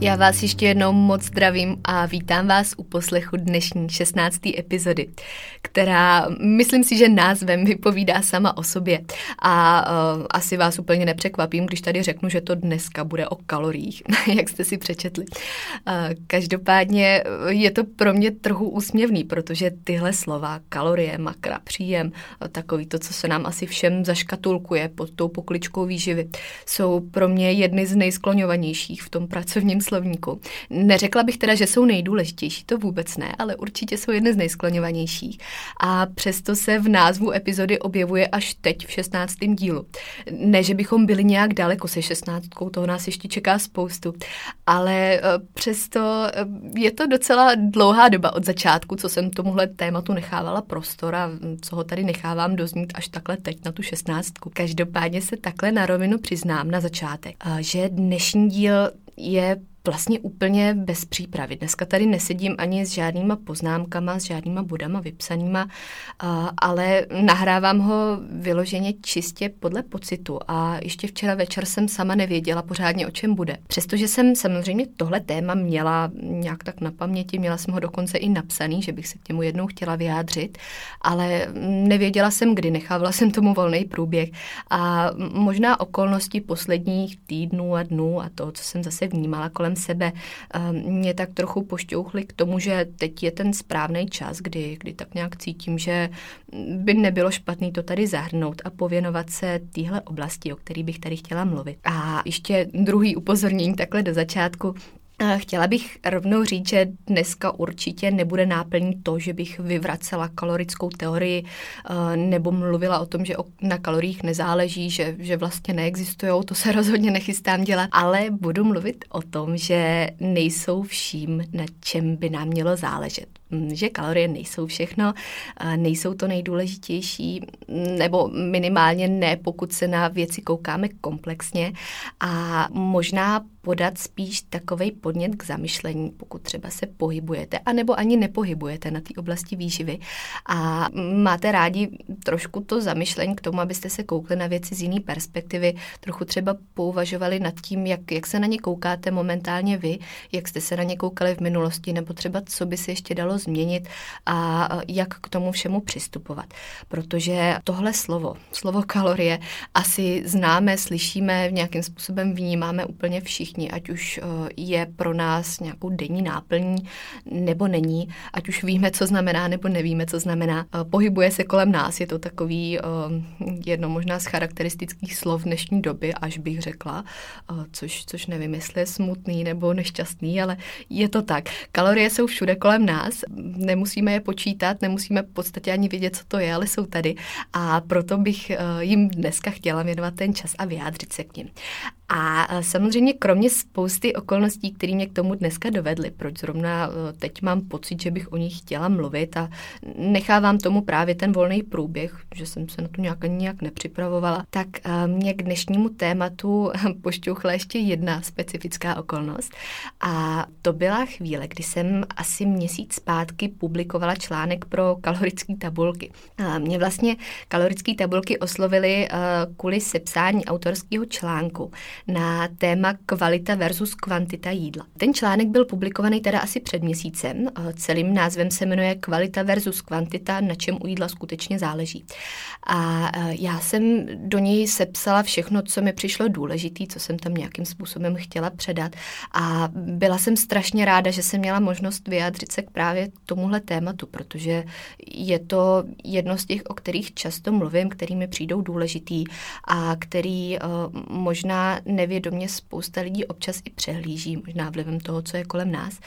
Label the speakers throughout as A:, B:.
A: Já vás ještě jednou moc zdravím a vítám vás u poslechu dnešní 16. epizody, která myslím si, že názvem vypovídá sama o sobě a uh, asi vás úplně nepřekvapím, když tady řeknu, že to dneska bude o kaloriích, jak jste si přečetli. Uh, každopádně je to pro mě trochu úsměvný, protože tyhle slova, kalorie, makra, příjem, takový to, co se nám asi všem zaškatulkuje pod tou pokličkou výživy, jsou pro mě jedny z nejskloňovanějších v tom pracovním slovníku. Neřekla bych teda, že jsou nejdůležitější, to vůbec ne, ale určitě jsou jedny z nejskloňovanějších. A přesto se v názvu epizody objevuje až teď v 16. dílu. Ne, že bychom byli nějak daleko se 16. toho nás ještě čeká spoustu, ale eh, přesto eh, je to docela dlouhá doba od začátku, co jsem tomuhle tématu nechávala prostor a co ho tady nechávám doznít až takhle teď na tu 16. Každopádně se takhle na rovinu přiznám na začátek, eh, že dnešní díl je vlastně úplně bez přípravy. Dneska tady nesedím ani s žádnýma poznámkama, s žádnýma bodama vypsanýma, ale nahrávám ho vyloženě čistě podle pocitu a ještě včera večer jsem sama nevěděla pořádně, o čem bude. Přestože jsem samozřejmě tohle téma měla nějak tak na paměti, měla jsem ho dokonce i napsaný, že bych se k němu jednou chtěla vyjádřit, ale nevěděla jsem kdy, nechávala jsem tomu volný průběh a možná okolnosti posledních týdnů a dnů a to, co jsem zase vnímala kolem sebe ehm, mě tak trochu pošťouchly k tomu, že teď je ten správný čas, kdy, kdy tak nějak cítím, že by nebylo špatný to tady zahrnout a pověnovat se téhle oblasti, o který bych tady chtěla mluvit. A ještě druhý upozornění takhle do začátku. Chtěla bych rovnou říct, že dneska určitě nebude náplní to, že bych vyvracela kalorickou teorii eh, nebo mluvila o tom, že na kaloriích nezáleží, že, že vlastně neexistují, to se rozhodně nechystám dělat, ale budu mluvit o tom, že nejsou vším, na čem by nám mělo záležet. Mm, že kalorie nejsou všechno, nejsou to nejdůležitější, nebo minimálně ne, pokud se na věci koukáme komplexně a možná podat spíš takový podnět k zamyšlení, pokud třeba se pohybujete, anebo ani nepohybujete na té oblasti výživy a máte rádi trošku to zamyšlení k tomu, abyste se koukli na věci z jiné perspektivy, trochu třeba pouvažovali nad tím, jak, jak se na ně koukáte momentálně vy, jak jste se na ně koukali v minulosti, nebo třeba co by se ještě dalo změnit a jak k tomu všemu přistupovat. Protože tohle slovo, slovo kalorie, asi známe, slyšíme, nějakým způsobem vnímáme úplně všichni, ať už eh, je pro nás nějakou denní náplní nebo není, ať už víme, co znamená nebo nevíme, co znamená. Eh, pohybuje se kolem nás, je to takový eh, jedno možná z charakteristických slov dnešní doby, až bych řekla, což, což nevím, jestli je smutný nebo nešťastný, ale je to tak. Kalorie jsou všude kolem nás, nemusíme je počítat, nemusíme v podstatě ani vědět, co to je, ale jsou tady a proto bych jim dneska chtěla věnovat ten čas a vyjádřit se k ním. A eh, samozřejmě kromě spousty okolností, které mě k tomu dneska dovedly, proč zrovna eh, teď mám pocit, že bych o nich chtěla mluvit a nechávám tomu právě ten volný průběh, že jsem se na to nějak ani nějak nepřipravovala, tak mě k dnešnímu tématu pošťouchla ještě jedna specifická okolnost a to byla chvíle, kdy jsem asi měsíc zpátky publikovala článek pro kalorické tabulky. Mě vlastně kalorické tabulky oslovily kvůli sepsání autorského článku. Na téma kvalita versus kvantita jídla. Ten článek byl publikovaný teda asi před měsícem. Celým názvem se jmenuje Kvalita versus kvantita, na čem u jídla skutečně záleží. A já jsem do něj sepsala všechno, co mi přišlo důležité, co jsem tam nějakým způsobem chtěla předat. A byla jsem strašně ráda, že jsem měla možnost vyjádřit se k právě tomuhle tématu, protože je to jedno z těch, o kterých často mluvím, který mi přijdou důležitý a který uh, možná nevědomě spousta lidí občas i přehlíží, možná vlivem toho, co je kolem nás.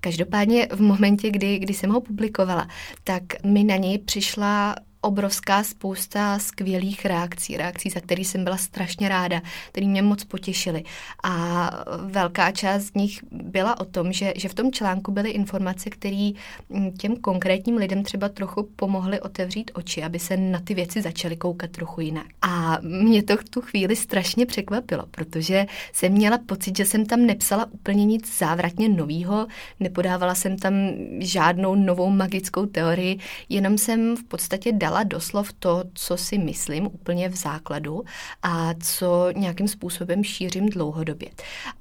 A: Každopádně v momentě, kdy, kdy jsem ho publikovala, tak mi na něj přišla obrovská spousta skvělých reakcí, reakcí, za který jsem byla strašně ráda, který mě moc potěšily. A velká část z nich byla o tom, že, že v tom článku byly informace, které těm konkrétním lidem třeba trochu pomohly otevřít oči, aby se na ty věci začaly koukat trochu jinak. A mě to v tu chvíli strašně překvapilo, protože jsem měla pocit, že jsem tam nepsala úplně nic závratně novýho, nepodávala jsem tam žádnou novou magickou teorii, jenom jsem v podstatě dala dala doslov to, co si myslím úplně v základu a co nějakým způsobem šířím dlouhodobě.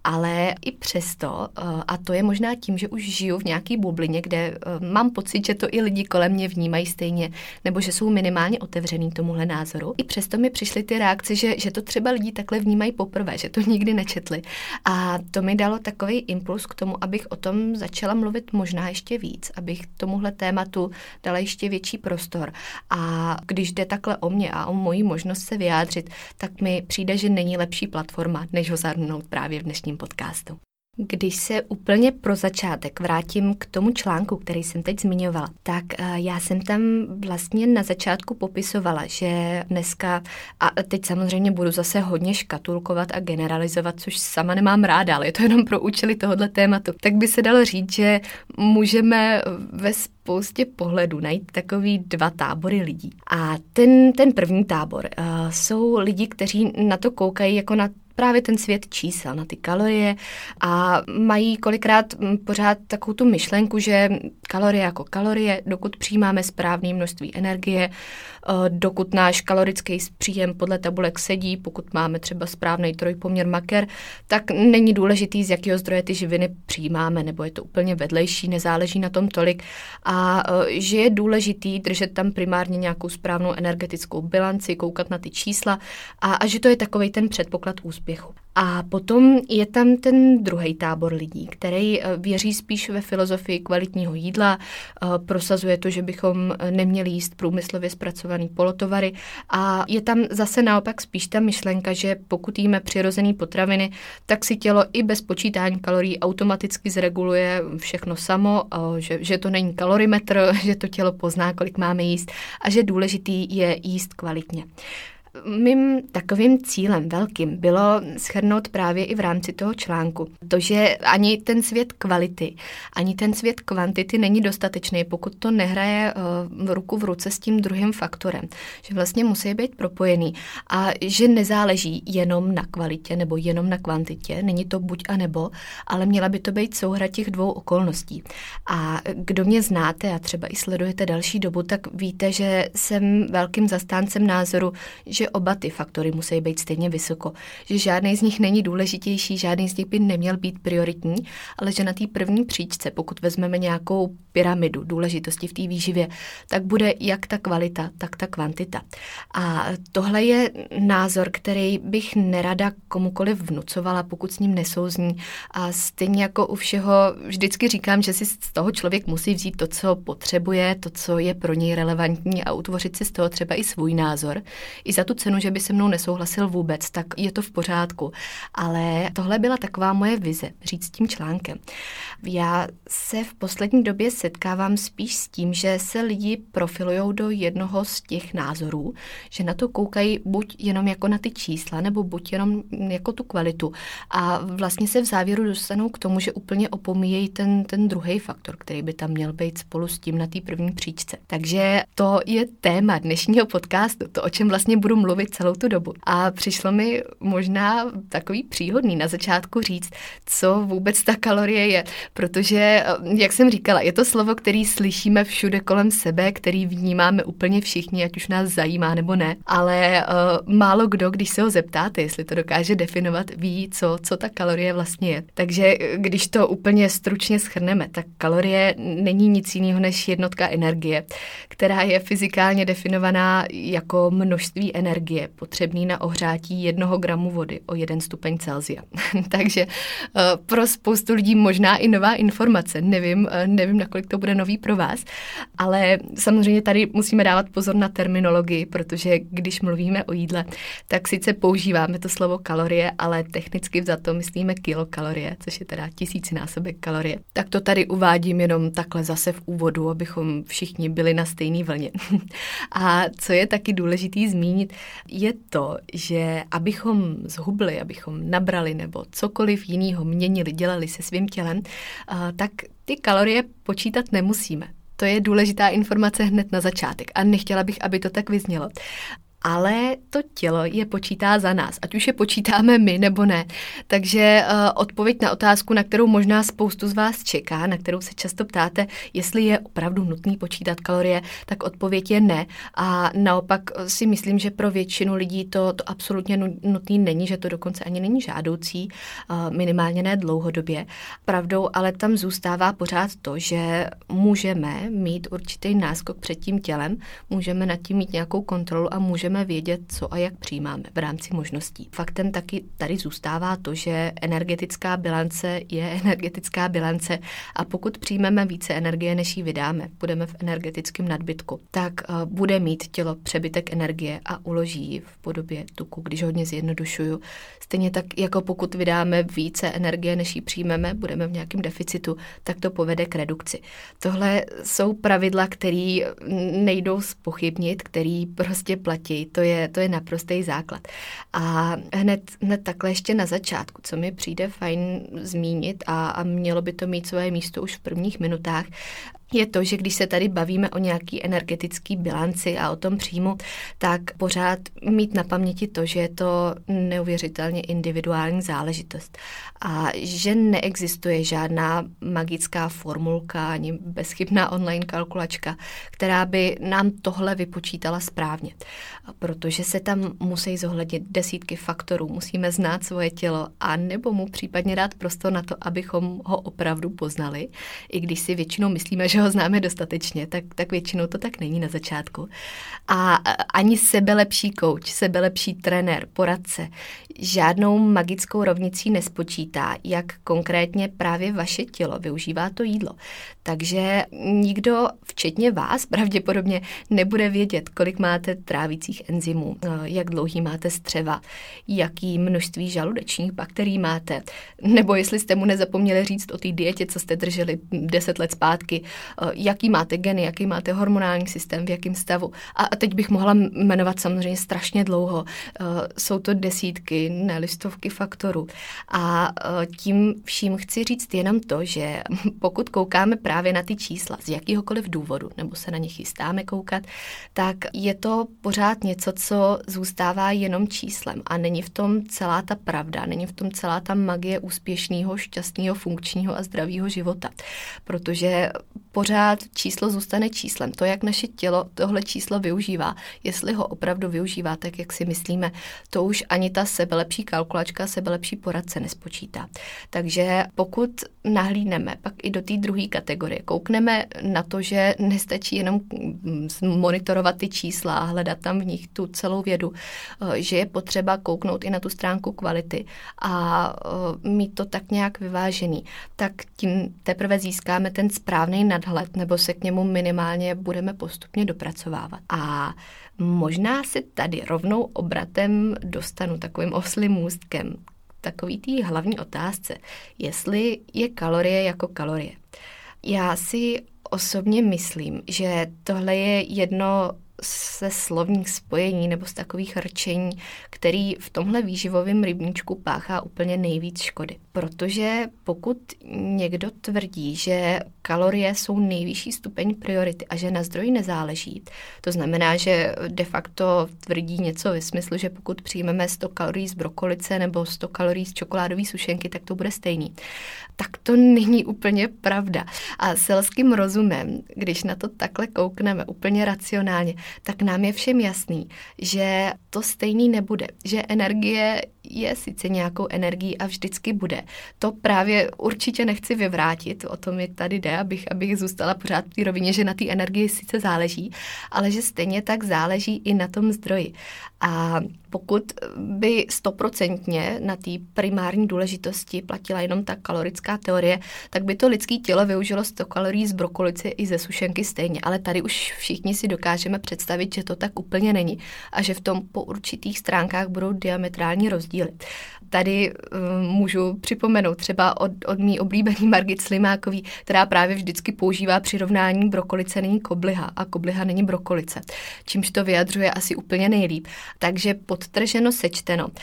A: Ale i přesto, eh, a to je možná tím, že už žiju v nějaký bublině, kde eh, mám pocit, že to i lidi kolem mě vnímají stejně, nebo že jsou minimálně otevřený tomuhle názoru. I přesto mi přišly ty reakce, že, že to třeba lidi takhle vnímají poprvé, že to nikdy nečetli. A to mi dalo takový impuls k tomu, abych o tom začala mluvit možná ještě víc, abych tomuhle tématu dala ještě větší prostor. A a když jde takhle o mě a o moji možnost se vyjádřit, tak mi přijde, že není lepší platforma, než ho zahrnout právě v dnešním podcastu. Když se úplně pro začátek vrátím k tomu článku, který jsem teď zmiňovala, tak eh, já jsem tam vlastně na začátku popisovala, že dneska, a teď samozřejmě budu zase hodně škatulkovat a generalizovat, což sama nemám ráda, ale je to jenom pro účely tohohle tématu, tak by se dalo říct, že můžeme ve spoustě pohledů najít takový dva tábory lidí. A ten, ten první tábor uh, jsou lidi, kteří na to koukají jako na právě ten svět čísel, na ty kalorie a mají kolikrát mm, pořád takovou tu myšlenku, že kalorie jako kalorie, dokud přijímáme správné množství energie, eh, dokud náš kalorický příjem podle tabulek sedí, pokud máme třeba správný trojpoměr maker, tak není důležitý, z jakého zdroje ty živiny přijímáme, nebo je to úplně vedlejší, nezáleží na tom tolik. A eh, že je důležitý držet tam primárně nějakou správnou energetickou bilanci, koukat na ty čísla a, a že to je takový ten předpoklad úspěchu úspěchu. A potom je tam ten druhý tábor lidí, který eh, věří spíš ve filozofii kvalitního jídla, eh, prosazuje to, že bychom eh, neměli jíst průmyslově zpracovaný polotovary a je tam zase naopak spíš ta myšlenka, že pokud jíme přirozené potraviny, tak si tělo i bez počítání kalorií automaticky zreguluje všechno samo, že, že to není kalorimetr, že to tělo pozná, kolik máme jíst a že důležitý je jíst kvalitně. Mým takovým cílem velkým bylo schrnout právě i v rámci toho článku to, že ani ten svět kvality, ani ten svět kvantity není dostatečný, pokud to nehraje v eh, ruku v ruce s tím druhým faktorem. Že vlastně musí být propojený a že nezáleží jenom na kvalitě nebo jenom na kvantitě, není to buď a nebo, ale měla by to být souhra těch dvou okolností. A kdo mě znáte a třeba i sledujete další dobu, tak víte, že jsem velkým zastáncem názoru, že že oba ty faktory musí být stejně vysoko, že žádný z nich není důležitější, žádný z nich by neměl být prioritní, ale že na té první příčce, pokud vezmeme nějakou pyramidu důležitosti v té výživě, tak bude jak ta kvalita, tak ta kvantita. A tohle je názor, který bych nerada komukoliv vnucovala, pokud s ním nesouzní. A stejně jako u všeho vždycky říkám, že si z toho člověk musí vzít to, co potřebuje, to, co je pro něj relevantní a utvořit si z toho třeba i svůj názor. I za tu tu cenu, že by se mnou nesouhlasil vůbec, tak je to v pořádku. Ale tohle byla taková moje vize, říct tím článkem. Já se v poslední době setkávám spíš s tím, že se lidi profilují do jednoho z těch názorů, že na to koukají buď jenom jako na ty čísla, nebo buď jenom jako tu kvalitu. A vlastně se v závěru dostanou k tomu, že úplně opomíjejí ten, ten druhý faktor, který by tam měl být spolu s tím na té první příčce. Takže to je téma dnešního podcastu, to, o čem vlastně budu mluvit celou tu dobu. A přišlo mi možná takový příhodný na začátku říct, co vůbec ta kalorie je, protože, eh, jak jsem říkala, je to slovo, který slyšíme všude kolem sebe, který vnímáme úplně všichni, ať už nás zajímá nebo ne, ale uh, málo kdo, když se ho zeptáte, jestli to dokáže definovat, ví, co, co ta kalorie vlastně je. Takže když to úplně stručně schrneme, tak kalorie není nic jiného než jednotka energie, která je fyzikálně definovaná jako množství energie potřebný na ohřátí jednoho gramu vody o jeden stupeň Celsia. Takže uh, pro spoustu lidí možná i nová informace. Nevím, uh, nevím, nakolik to bude nový pro vás, ale samozřejmě tady musíme dávat pozor na terminologii, protože když mluvíme o jídle, tak sice používáme to slovo kalorie, ale technicky za to myslíme kilokalorie, což je teda tisícinásobek kalorie. Tak to tady uvádím jenom takhle zase v úvodu, abychom všichni byli na stejné vlně. A co je taky důležitý zmínit, je to, že abychom zhubli, abychom nabrali nebo cokoliv jiného měnili, dělali se svým tělem, tak ty kalorie počítat nemusíme. To je důležitá informace hned na začátek a nechtěla bych, aby to tak vyznělo ale to tělo je počítá za nás, ať už je počítáme my nebo ne. Takže uh, odpověď na otázku, na kterou možná spoustu z vás čeká, na kterou se často ptáte, jestli je opravdu nutný počítat kalorie, tak odpověď je ne. A naopak eh, si myslím, že pro většinu lidí to, to absolutně nutný není, že to dokonce ani není žádoucí, uh, minimálně ne dlouhodobě. Pravdou ale tam zůstává pořád to, že můžeme mít určitý náskok před tím tělem, můžeme nad tím mít nějakou kontrolu a můžeme budeme vědět, co a jak přijímáme v rámci možností. Faktem taky tady zůstává to, že energetická bilance je energetická bilance a pokud přijmeme více energie, než ji vydáme, budeme v energetickém nadbytku, tak uh, bude mít tělo přebytek energie a uloží ji v podobě tuku, když hodně zjednodušuju. Stejně tak, jako pokud vydáme více energie, než ji přijmeme, budeme v nějakém deficitu, tak to povede k redukci. Tohle jsou pravidla, které nejdou spochybnit, které prostě platí to je, to je naprostý základ. A hned, hned takhle ještě na začátku, co mi přijde fajn zmínit a, a mělo by to mít svoje místo už v prvních minutách, je to, že když se tady bavíme o nějaký energetický bilanci a o tom příjmu, tak pořád mít na paměti to, že je to neuvěřitelně individuální záležitost a že neexistuje žádná magická formulka ani bezchybná online kalkulačka, která by nám tohle vypočítala správně. Protože se tam musí zohlednit desítky faktorů, musíme znát svoje tělo a nebo mu případně dát prostor na to, abychom ho opravdu poznali, i když si většinou myslíme, že ho známe dostatečně, tak, tak většinou to tak není na začátku. A ani sebelepší kouč, sebelepší trenér, poradce žádnou magickou rovnicí nespočítá, jak konkrétně právě vaše tělo využívá to jídlo. Takže nikdo, včetně vás, pravděpodobně nebude vědět, kolik máte trávících enzymů, jak dlouhý máte střeva, jaký množství žaludečních bakterií máte, nebo jestli jste mu nezapomněli říct o té dietě, co jste drželi 10 let zpátky, jaký máte geny, jaký máte hormonální systém, v jakém stavu. A teď bych mohla jmenovat samozřejmě strašně dlouho. Jsou to desítky ne listovky faktorů. A e, tím vším chci říct jenom to, že pokud koukáme právě na ty čísla z jakýhokoliv důvodu, nebo se na ně chystáme koukat, tak je to pořád něco, co zůstává jenom číslem a není v tom celá ta pravda, není v tom celá ta magie úspěšného, šťastného, funkčního a zdravého života. Protože pořád číslo zůstane číslem. To, jak naše tělo tohle číslo využívá, jestli ho opravdu využívá tak, jak si myslíme, to už ani ta sebelepší kalkulačka, sebelepší poradce nespočítá. Takže pokud nahlídneme pak i do té druhé kategorie, koukneme na to, že nestačí jenom monitorovat ty čísla a hledat tam v nich tu celou vědu, eh, že je potřeba kouknout i na tu stránku kvality a eh, mít to tak nějak vyvážený, tak tím teprve získáme ten správný nad nadhled nebo se k němu minimálně budeme postupně dopracovávat. A možná si tady rovnou obratem dostanu takovým oslým můstkem takový tý hlavní otázce, jestli je kalorie jako kalorie. Já si osobně myslím, že tohle je jedno se slovních spojení nebo z takových rčení, který v tomhle výživovém rybníčku páchá úplně nejvíc škody. Protože pokud někdo tvrdí, že kalorie jsou nejvyšší stupeň priority a že na zdroji nezáleží, to znamená, že de facto tvrdí něco ve smyslu, že pokud přijmeme 100 kalorií z brokolice nebo 100 kalorií z čokoládové sušenky, tak to bude stejný. Tak to není úplně pravda. A selským rozumem, když na to takhle koukneme úplně racionálně, tak nám je všem jasný, že to stejný nebude, že energie je sice nějakou energií a vždycky bude. To právě určitě nechci vyvrátit, o tom mi tady jde, abych, abych zůstala pořád v té rovině, že na té energii sice záleží, ale že stejně tak záleží i na tom zdroji. A pokud by stoprocentně na té primární důležitosti platila jenom ta kalorická teorie, tak by to lidské tělo využilo 100 kalorií z brokolice i ze sušenky stejně. Ale tady už všichni si dokážeme představit, že to tak úplně není a že v tom po určitých stránkách budou diametrální rozdíly. Tady um, můžu připomenout třeba od, od mý oblíbený Margit Slimákový, která právě vždycky používá přirovnání brokolice není kobliha a kobliha není brokolice, čímž to vyjadřuje asi úplně nejlíp. Takže podtrženo, sečteno. Uh,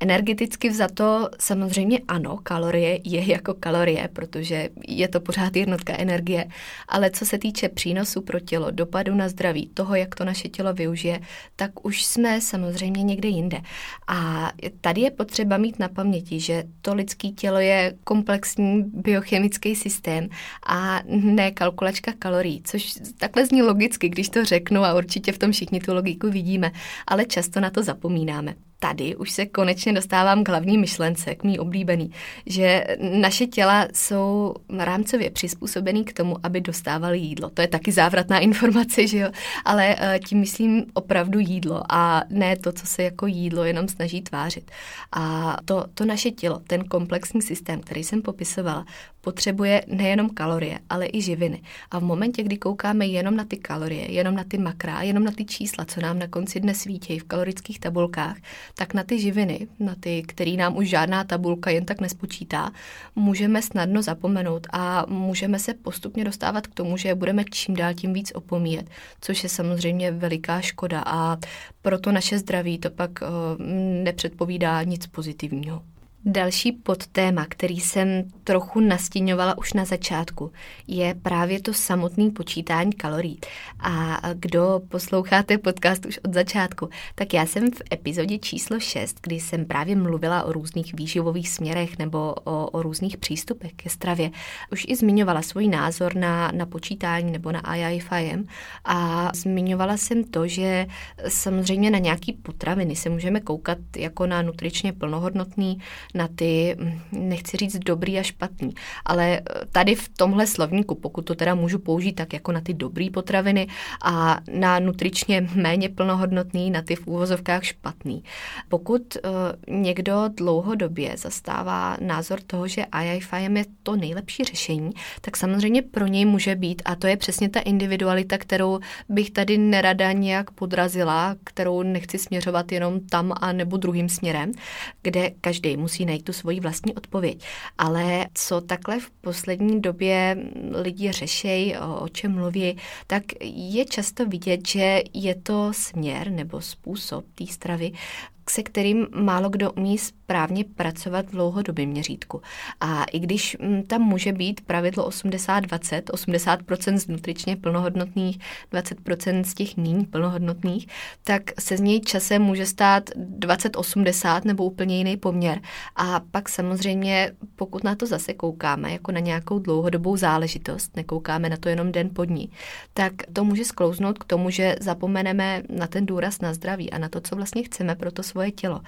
A: energeticky vzato samozřejmě ano, kalorie je jako kalorie, protože je to pořád jednotka energie, ale co se týče přínosu pro tělo, dopadu na zdraví, toho, jak to naše tělo využije, tak už jsme samozřejmě někde jinde. A tady je potřeba mít na paměti, že to lidské tělo je komplexní biochemický systém a ne kalkulačka kalorií, což takhle zní logicky, když to řeknu a určitě v tom všichni tu logiku vidíme, ale často na to zapomínáme tady už se konečně dostávám k hlavní myšlence, k mý oblíbený, že naše těla jsou rámcově přizpůsobený k tomu, aby dostávali jídlo. To je taky závratná informace, že jo? Ale eh, tím myslím opravdu jídlo a ne to, co se jako jídlo jenom snaží tvářit. A to, to naše tělo, ten komplexní systém, který jsem popisovala, potřebuje nejenom kalorie, ale i živiny. A v momentě, kdy koukáme jenom na ty kalorie, jenom na ty makra, jenom na ty čísla, co nám na konci dne svítí v kalorických tabulkách, tak na ty živiny, na ty, který nám už žádná tabulka jen tak nespočítá, můžeme snadno zapomenout a můžeme se postupně dostávat k tomu, že budeme čím dál tím víc opomíjet, což je samozřejmě veliká škoda a proto naše zdraví to pak uh, nepředpovídá nic pozitivního. Další podtéma, který jsem trochu nastíňovala už na začátku, je právě to samotné počítání kalorií. A kdo posloucháte podcast už od začátku, tak já jsem v epizodě číslo 6, kdy jsem právě mluvila o různých výživových směrech nebo o, o různých přístupech ke stravě, už i zmiňovala svůj názor na, na počítání nebo na IIFM a zmiňovala jsem to, že samozřejmě na nějaký potraviny se můžeme koukat jako na nutričně plnohodnotný, na ty, hm, nechci říct dobrý a špatný, ale eh, tady v tomhle slovníku, pokud to teda můžu použít tak jako na ty dobrý potraviny a na nutričně méně plnohodnotný, na ty v úvozovkách špatný. Pokud uh, někdo dlouhodobě zastává názor toho, že IIFM je to nejlepší řešení, tak samozřejmě pro něj může být, a to je přesně ta individualita, kterou bych tady nerada nějak podrazila, kterou nechci směřovat jenom tam a nebo druhým směrem, kde každý musí musí najít tu svoji vlastní odpověď. Ale co takhle v poslední době lidi řešejí, o, čem mluví, tak je často vidět, že je to směr nebo způsob té stravy, se kterým málo kdo umí správně pracovat v dlouhodobém měřítku. A i když mm, tam může být pravidlo 80-20, 80% z nutričně plnohodnotných, 20% z těch méně plnohodnotných, tak se z něj časem může stát 20-80 nebo úplně jiný poměr. A pak samozřejmě, pokud na to zase koukáme jako na nějakou dlouhodobou záležitost, nekoukáme na to jenom den po dní, tak to může sklouznout k tomu, že zapomeneme na ten důraz na zdraví a na to, co vlastně chceme pro to svoje tělo.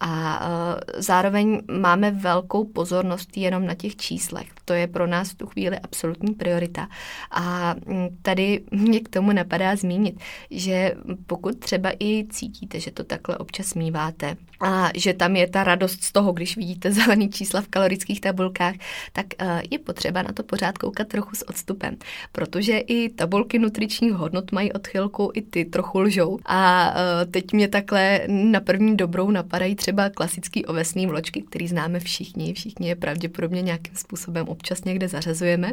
A: A uh, zároveň máme velkou pozornost jenom na těch číslech. To je pro nás v tu chvíli absolutní priorita. A tady mě k tomu napadá zmínit, že pokud třeba i cítíte, že to takhle občas míváte a že tam je ta radost z toho, když vidíte zelený čísla v kalorických tabulkách, tak uh, je potřeba na to pořád koukat trochu s odstupem, protože i tabulky nutričních hodnot mají odchylku, i ty trochu lžou. A uh, teď mě takhle na první první dobrou napadají třeba klasický ovesný vločky, který známe všichni. Všichni je pravděpodobně nějakým způsobem občas někde zařazujeme.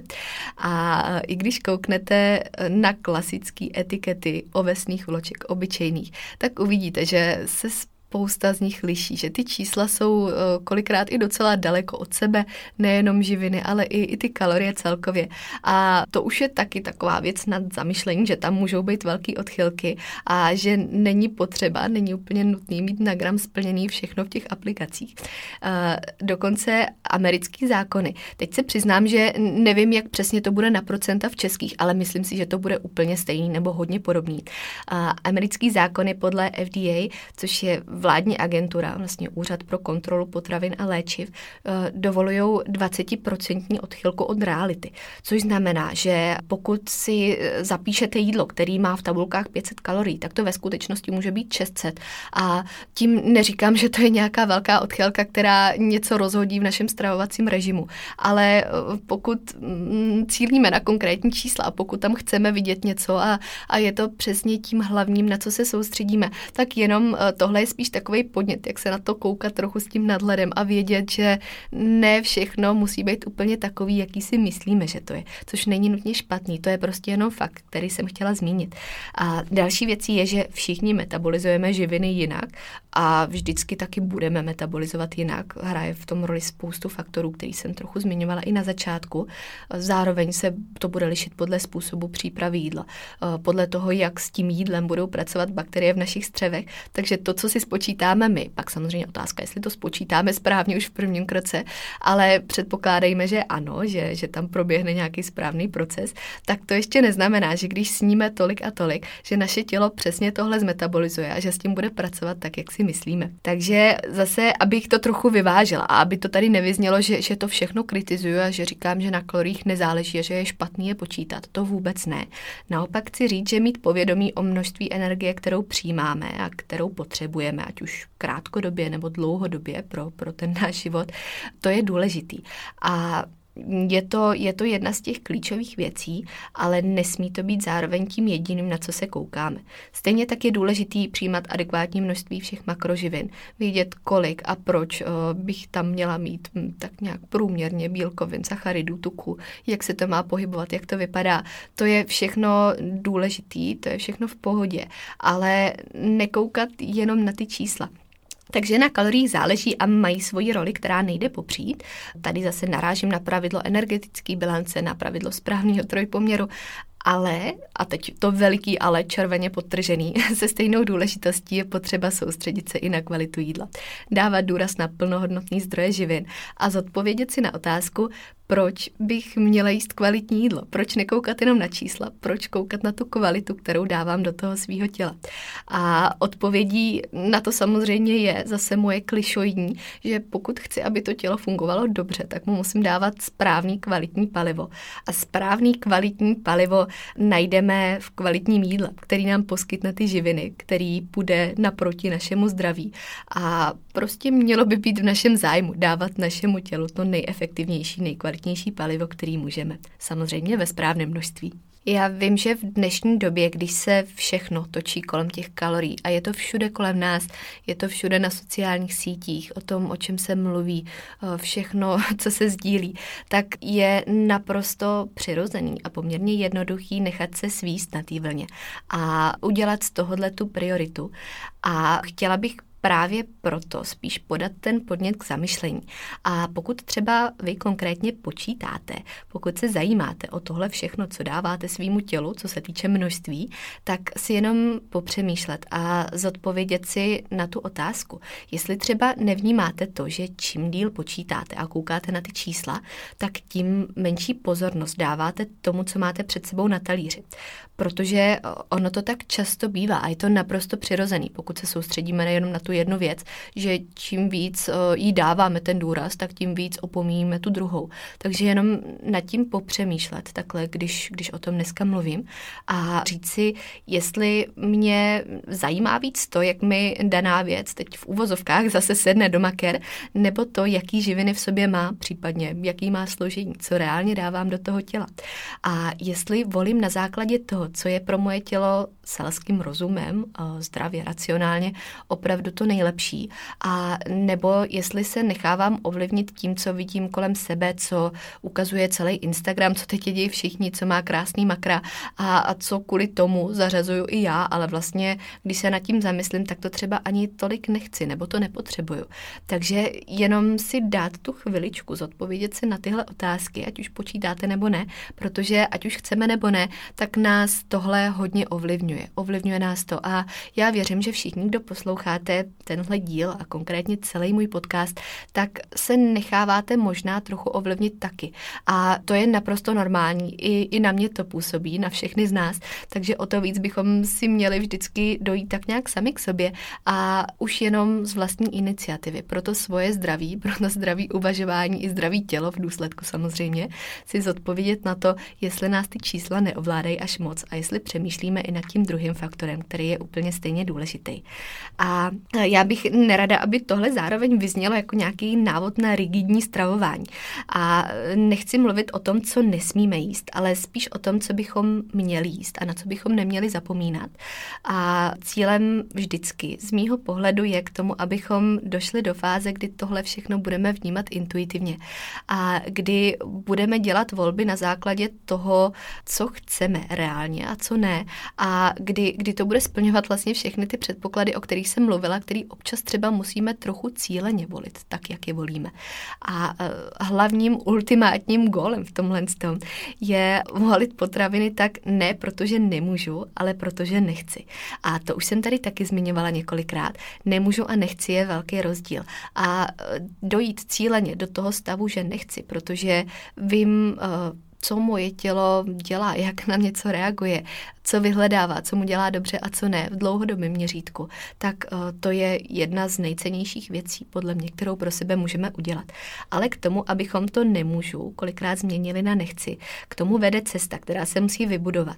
A: A i když kouknete na klasické etikety ovesných vloček, obyčejných, tak uvidíte, že se spousta z nich liší, že ty čísla jsou eh, kolikrát i docela daleko od sebe, nejenom živiny, ale i, i ty kalorie celkově. A to už je taky taková věc nad zamyšlení, že tam můžou být velké odchylky a že není potřeba, není úplně nutný mít na gram splněný všechno v těch aplikacích. Eh, dokonce americký zákony. Teď se přiznám, že nevím, jak přesně to bude na procenta v českých, ale myslím si, že to bude úplně stejný nebo hodně podobný. Americký zákony podle FDA, což je vládní agentura, vlastně Úřad pro kontrolu potravin a léčiv, eh, dovolují 20% odchylku od reality. Což znamená, že pokud si eh, zapíšete jídlo, který má v tabulkách 500 kalorií, tak to ve skutečnosti může být 600. A tím neříkám, že to je nějaká velká odchylka, která něco rozhodí v našem stravovacím režimu. Ale eh, pokud mm, cílíme na konkrétní čísla a pokud tam chceme vidět něco a, a je to přesně tím hlavním, na co se soustředíme, tak jenom tohle je spíš takový podnět, jak se na to koukat trochu s tím nadhledem a vědět, že ne všechno musí být úplně takový, jaký si myslíme, že to je. Což není nutně špatný, to je prostě jenom fakt, který jsem chtěla zmínit. A další věcí je, že všichni metabolizujeme živiny jinak a vždycky taky budeme metabolizovat jinak. Hraje v tom roli spoustu faktorů, který jsem trochu zmiňovala i na začátku. Zároveň se to bude lišit podle způsobu přípravy jídla, podle toho, jak s tím jídlem budou pracovat bakterie v našich střevech. Takže to, co si spočítáme, spočítáme my. Pak samozřejmě otázka, jestli to spočítáme správně už v prvním kroce, ale předpokládejme, že ano, že, že tam proběhne nějaký správný proces, tak to ještě neznamená, že když sníme tolik a tolik, že naše tělo přesně tohle zmetabolizuje a že s tím bude pracovat tak, jak si myslíme. Takže zase, abych to trochu vyvážila a aby to tady nevyznělo, že, že to všechno kritizuju a že říkám, že na kalorích nezáleží a že je špatný je počítat. To vůbec ne. Naopak chci říct, že mít povědomí o množství energie, kterou přijímáme a kterou potřebujeme, ať už krátkodobě nebo dlouhodobě pro, pro ten náš život, to je důležitý. A je to, je to jedna z těch klíčových věcí, ale nesmí to být zároveň tím jediným, na co se koukáme. Stejně tak je důležitý přijímat adekvátní množství všech makroživin, vědět kolik a proč uh, bych tam měla mít hm, tak nějak průměrně bílkovin, sacharidů, tuku, jak se to má pohybovat, jak to vypadá. To je všechno důležitý, to je všechno v pohodě, ale nekoukat jenom na ty čísla. Takže na kaloriích záleží a mají svoji roli, která nejde popřít. Tady zase narážím na pravidlo energetické bilance, na pravidlo správného trojpoměru ale, a teď to veliký ale červeně podtržený, se stejnou důležitostí je potřeba soustředit se i na kvalitu jídla. Dávat důraz na plnohodnotný zdroje živin a zodpovědět si na otázku, proč bych měla jíst kvalitní jídlo, proč nekoukat jenom na čísla, proč koukat na tu kvalitu, kterou dávám do toho svého těla. A odpovědí na to samozřejmě je zase moje klišojní, že pokud chci, aby to tělo fungovalo dobře, tak mu musím dávat správný kvalitní palivo. A správný kvalitní palivo najdeme v kvalitním jídle, který nám poskytne ty živiny, který bude naproti našemu zdraví. A prostě mělo by být v našem zájmu dávat našemu tělu to nejefektivnější, nejkvalitnější palivo, který můžeme. Samozřejmě ve správném množství. Já vím, že v dnešní době, když se všechno točí kolem těch kalorií a je to všude kolem nás, je to všude na sociálních sítích, o tom, o čem se mluví, všechno, co se sdílí, tak je naprosto přirozený a poměrně jednoduchý nechat se svíst na té vlně a udělat z tohohle tu prioritu. A chtěla bych právě proto spíš podat ten podnět k zamyšlení. A pokud třeba vy konkrétně počítáte, pokud se zajímáte o tohle všechno, co dáváte svýmu tělu, co se týče množství, tak si jenom popřemýšlet a zodpovědět si na tu otázku. Jestli třeba nevnímáte to, že čím díl počítáte a koukáte na ty čísla, tak tím menší pozornost dáváte tomu, co máte před sebou na talíři. Protože ono to tak často bývá a je to naprosto přirozený, pokud se soustředíme nejenom na tu jednu věc, že čím víc eh, jí dáváme ten důraz, tak tím víc opomíjíme tu druhou. Takže jenom nad tím popřemýšlet takhle, když, když o tom dneska mluvím a říct si, jestli mě zajímá víc to, jak mi daná věc teď v úvozovkách zase sedne do maker, nebo to, jaký živiny v sobě má, případně jaký má složení, co reálně dávám do toho těla. A jestli volím na základě toho, co je pro moje tělo selským rozumem, zdravě, racionálně, opravdu to nejlepší, a nebo jestli se nechávám ovlivnit tím, co vidím kolem sebe, co ukazuje celý Instagram, co teď dějí všichni, co má krásný makra a, a co kvůli tomu zařazuju i já, ale vlastně, když se nad tím zamyslím, tak to třeba ani tolik nechci, nebo to nepotřebuju. Takže jenom si dát tu chviličku, zodpovědět si na tyhle otázky, ať už počítáte nebo ne, protože ať už chceme nebo ne, tak nás tohle hodně ovlivňuje. Ovlivňuje nás to a já věřím, že všichni, kdo posloucháte tenhle díl a konkrétně celý můj podcast, tak se necháváte možná trochu ovlivnit taky. A to je naprosto normální. I, i na mě to působí, na všechny z nás. Takže o to víc bychom si měli vždycky dojít tak nějak sami k sobě a už jenom z vlastní iniciativy. Proto svoje zdraví, proto zdraví uvažování i zdraví tělo v důsledku samozřejmě, si zodpovědět na to, jestli nás ty čísla neovládají až moc a jestli přemýšlíme i nad tím druhým faktorem, který je úplně stejně důležitý. A já bych nerada, aby tohle zároveň vyznělo jako nějaký návod na rigidní stravování. A nechci mluvit o tom, co nesmíme jíst, ale spíš o tom, co bychom měli jíst a na co bychom neměli zapomínat. A cílem vždycky z mýho pohledu je k tomu, abychom došli do fáze, kdy tohle všechno budeme vnímat intuitivně a kdy budeme dělat volby na základě toho, co chceme reálně a co ne a kdy, kdy to bude splňovat vlastně všechny ty předpoklady, o kterých jsem mluvila, který občas třeba musíme trochu cíleně volit, tak jak je volíme. A uh, hlavním ultimátním gólem v tomhle tom je volit potraviny tak ne protože nemůžu, ale protože nechci. A to už jsem tady taky zmiňovala několikrát. Nemůžu a nechci je velký rozdíl. A e, dojít cíleně do toho stavu, že nechci, protože vím, uh, co moje tělo dělá, jak na něco reaguje, co vyhledává, co mu dělá dobře a co ne v dlouhodobém měřítku, tak uh, to je jedna z nejcennějších věcí, podle mě, kterou pro sebe můžeme udělat. Ale k tomu, abychom to nemůžu, kolikrát změnili na nechci, k tomu vede cesta, která se musí vybudovat.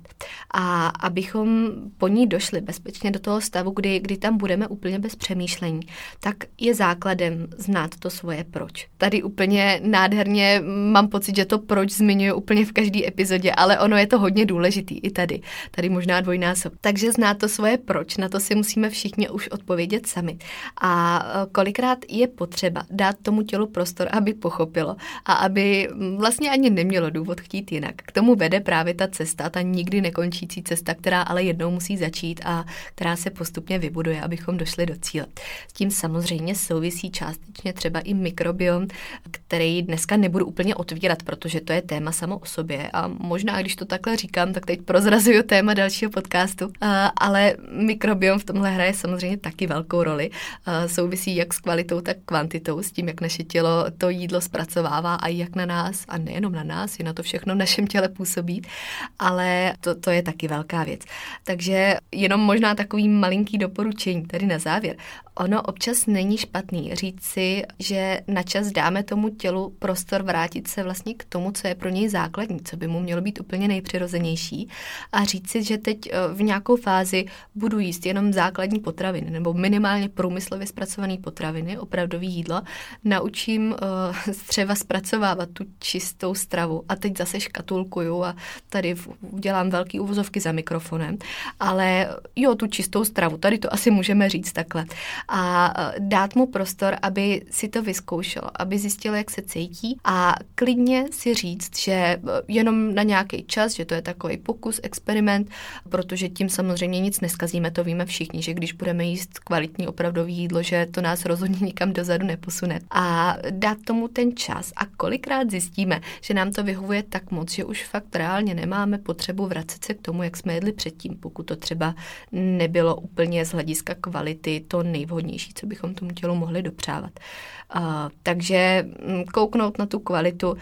A: A abychom po ní došli bezpečně do toho stavu, kdy, kdy tam budeme úplně bez přemýšlení, tak je základem znát to svoje proč. Tady úplně nádherně mám pocit, že to proč zmiňuje úplně v každé epizodě, ale ono je to hodně důležitý i tady tady možná dvojnásob. Takže zná to svoje proč, na to si musíme všichni už odpovědět sami. A e, kolikrát je potřeba dát tomu tělu prostor, aby pochopilo a aby vlastně ani nemělo důvod chtít jinak. K tomu vede právě ta cesta, ta nikdy nekončící cesta, která ale jednou musí začít a která se postupně vybuduje, abychom došli do cíle. S tím samozřejmě souvisí částečně třeba i mikrobiom, který dneska nebudu úplně otvírat, protože to je téma samo o sobě a možná, když to takhle říkám, tak teď prozrazuju téma téma dalšího podcastu, ale mikrobiom v tomhle hraje samozřejmě taky velkou roli. Souvisí jak s kvalitou, tak kvantitou, s tím, jak naše tělo to jídlo zpracovává a jak na nás, a nejenom na nás, i na to všechno v našem těle působí, ale to, to je taky velká věc. Takže jenom možná takový malinký doporučení tady na závěr. Ono občas není špatný říct si, že na čas dáme tomu tělu prostor vrátit se vlastně k tomu, co je pro něj základní, co by mu mělo být úplně nejpřirozenější a říct si, že teď eh, v nějakou fázi budu jíst jenom základní potraviny nebo minimálně průmyslově zpracované potraviny, opravdový jídlo, naučím uh, třeba zpracovávat tu čistou stravu a teď zase škatulkuju a tady dělám velký uvozovky za mikrofonem, ale jo, tu čistou stravu, tady to asi můžeme říct takhle. A dát mu prostor, aby si to vyzkoušel, aby zjistil, jak se cítí a klidně si říct, že jenom na nějaký čas, že to je takový pokus, experiment, protože tím samozřejmě nic neskazíme, to víme všichni, že když budeme jíst kvalitní opravdový jídlo, že to nás rozhodně nikam dozadu neposune. A dát tomu ten čas a kolikrát zjistíme, že nám to vyhovuje tak moc, že už fakt reálně nemáme potřebu vracet se k tomu, jak jsme jedli předtím, pokud to třeba nebylo úplně z hlediska kvality to nejvhodnější nejvhodnější, co bychom tomu tělu mohli dopřávat. Uh, takže mm, kouknout na tu kvalitu, uh,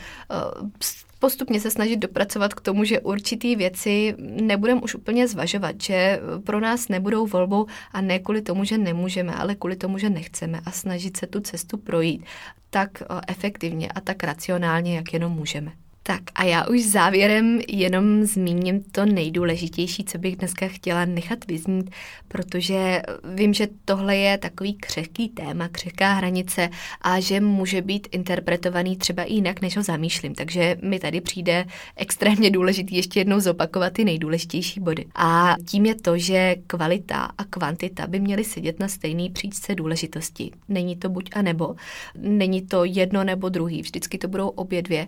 A: postupně se snažit dopracovat k tomu, že určitý věci nebudeme už úplně zvažovat, že pro nás nebudou volbou a ne kvůli tomu, že nemůžeme, ale kvůli tomu, že nechceme a snažit se tu cestu projít tak efektivně a tak racionálně, jak jenom můžeme. Tak a já už závěrem jenom zmíním to nejdůležitější, co bych dneska chtěla nechat vyznít, protože vím, že tohle je takový křehký téma, křehká hranice a že může být interpretovaný třeba i jinak, než ho zamýšlím. Takže mi tady přijde extrémně důležitý ještě jednou zopakovat ty nejdůležitější body. A tím je to, že kvalita a kvantita by měly sedět na stejný příčce důležitosti. Není to buď a nebo, není to jedno nebo druhý, vždycky to budou obě dvě.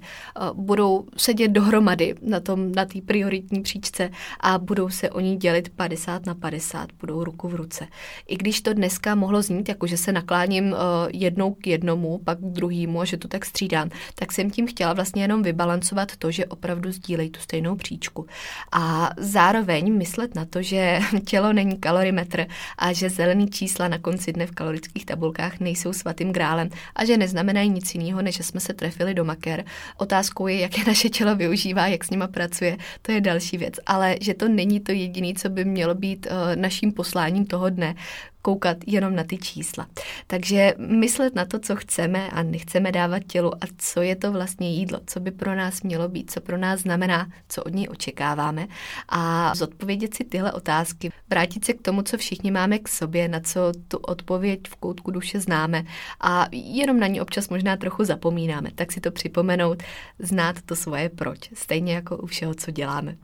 A: Budou budou sedět dohromady na tom, na té prioritní příčce a budou se oni dělit 50 na 50, budou ruku v ruce. I když to dneska mohlo znít, jako že se nakláním uh, jednou k jednomu, pak k druhému a že to tak střídám, tak jsem tím chtěla vlastně jenom vybalancovat to, že opravdu sdílejí tu stejnou příčku. A zároveň myslet na to, že tělo není kalorimetr a že zelený čísla na konci dne v kalorických tabulkách nejsou svatým grálem a že neznamenají nic jiného, než že jsme se trefili do maker. Otázkou je, jak je naše tělo využívá, jak s nima pracuje, to je další věc. Ale že to není to jediné, co by mělo být uh, naším posláním toho dne koukat jenom na ty čísla. Takže myslet na to, co chceme a nechceme dávat tělu a co je to vlastně jídlo, co by pro nás mělo být, co pro nás znamená, co od něj očekáváme a zodpovědět si tyhle otázky, vrátit se k tomu, co všichni máme k sobě, na co tu odpověď v koutku duše známe a jenom na ní občas možná trochu zapomínáme, tak si to připomenout, znát to svoje proč, stejně jako u všeho, co děláme.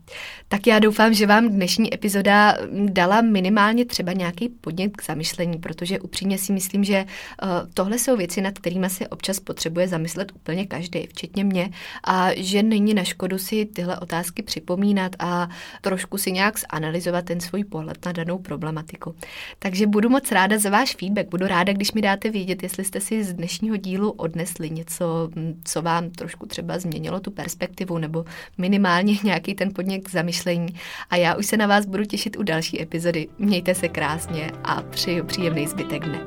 A: Tak já doufám, že vám dnešní epizoda dala minimálně třeba nějaký podnět k zamyšlení, protože upřímně si myslím, že uh, tohle jsou věci, nad kterými se občas potřebuje zamyslet úplně každý, včetně mě, a že není na škodu si tyhle otázky připomínat a trošku si nějak zanalizovat ten svůj pohled na danou problematiku. Takže budu moc ráda za váš feedback, budu ráda, když mi dáte vědět, jestli jste si z dnešního dílu odnesli něco, co vám trošku třeba změnilo tu perspektivu nebo minimálně nějaký ten podnět k zamyšlení. A já už se na vás budu těšit u další epizody. Mějte se krásně a přeju příjemný zbytek dne.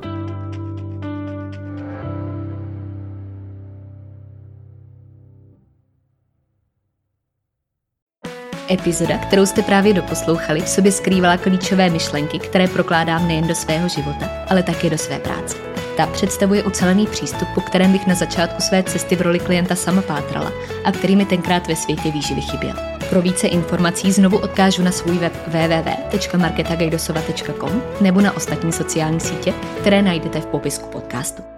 A: Epizoda, kterou jste právě doposlouchali, v sobě skrývala klíčové myšlenky, které prokládám nejen do svého života, ale také do své práce. Ta představuje ucelený přístup, po kterém bych na začátku své cesty v roli klienta sama pátrala a který mi tenkrát ve světě výživy chyběl. Pro více informací znovu odkážu na svůj web www.marketagajdosova.com nebo na ostatní sociální sítě, které najdete v popisku podcastu.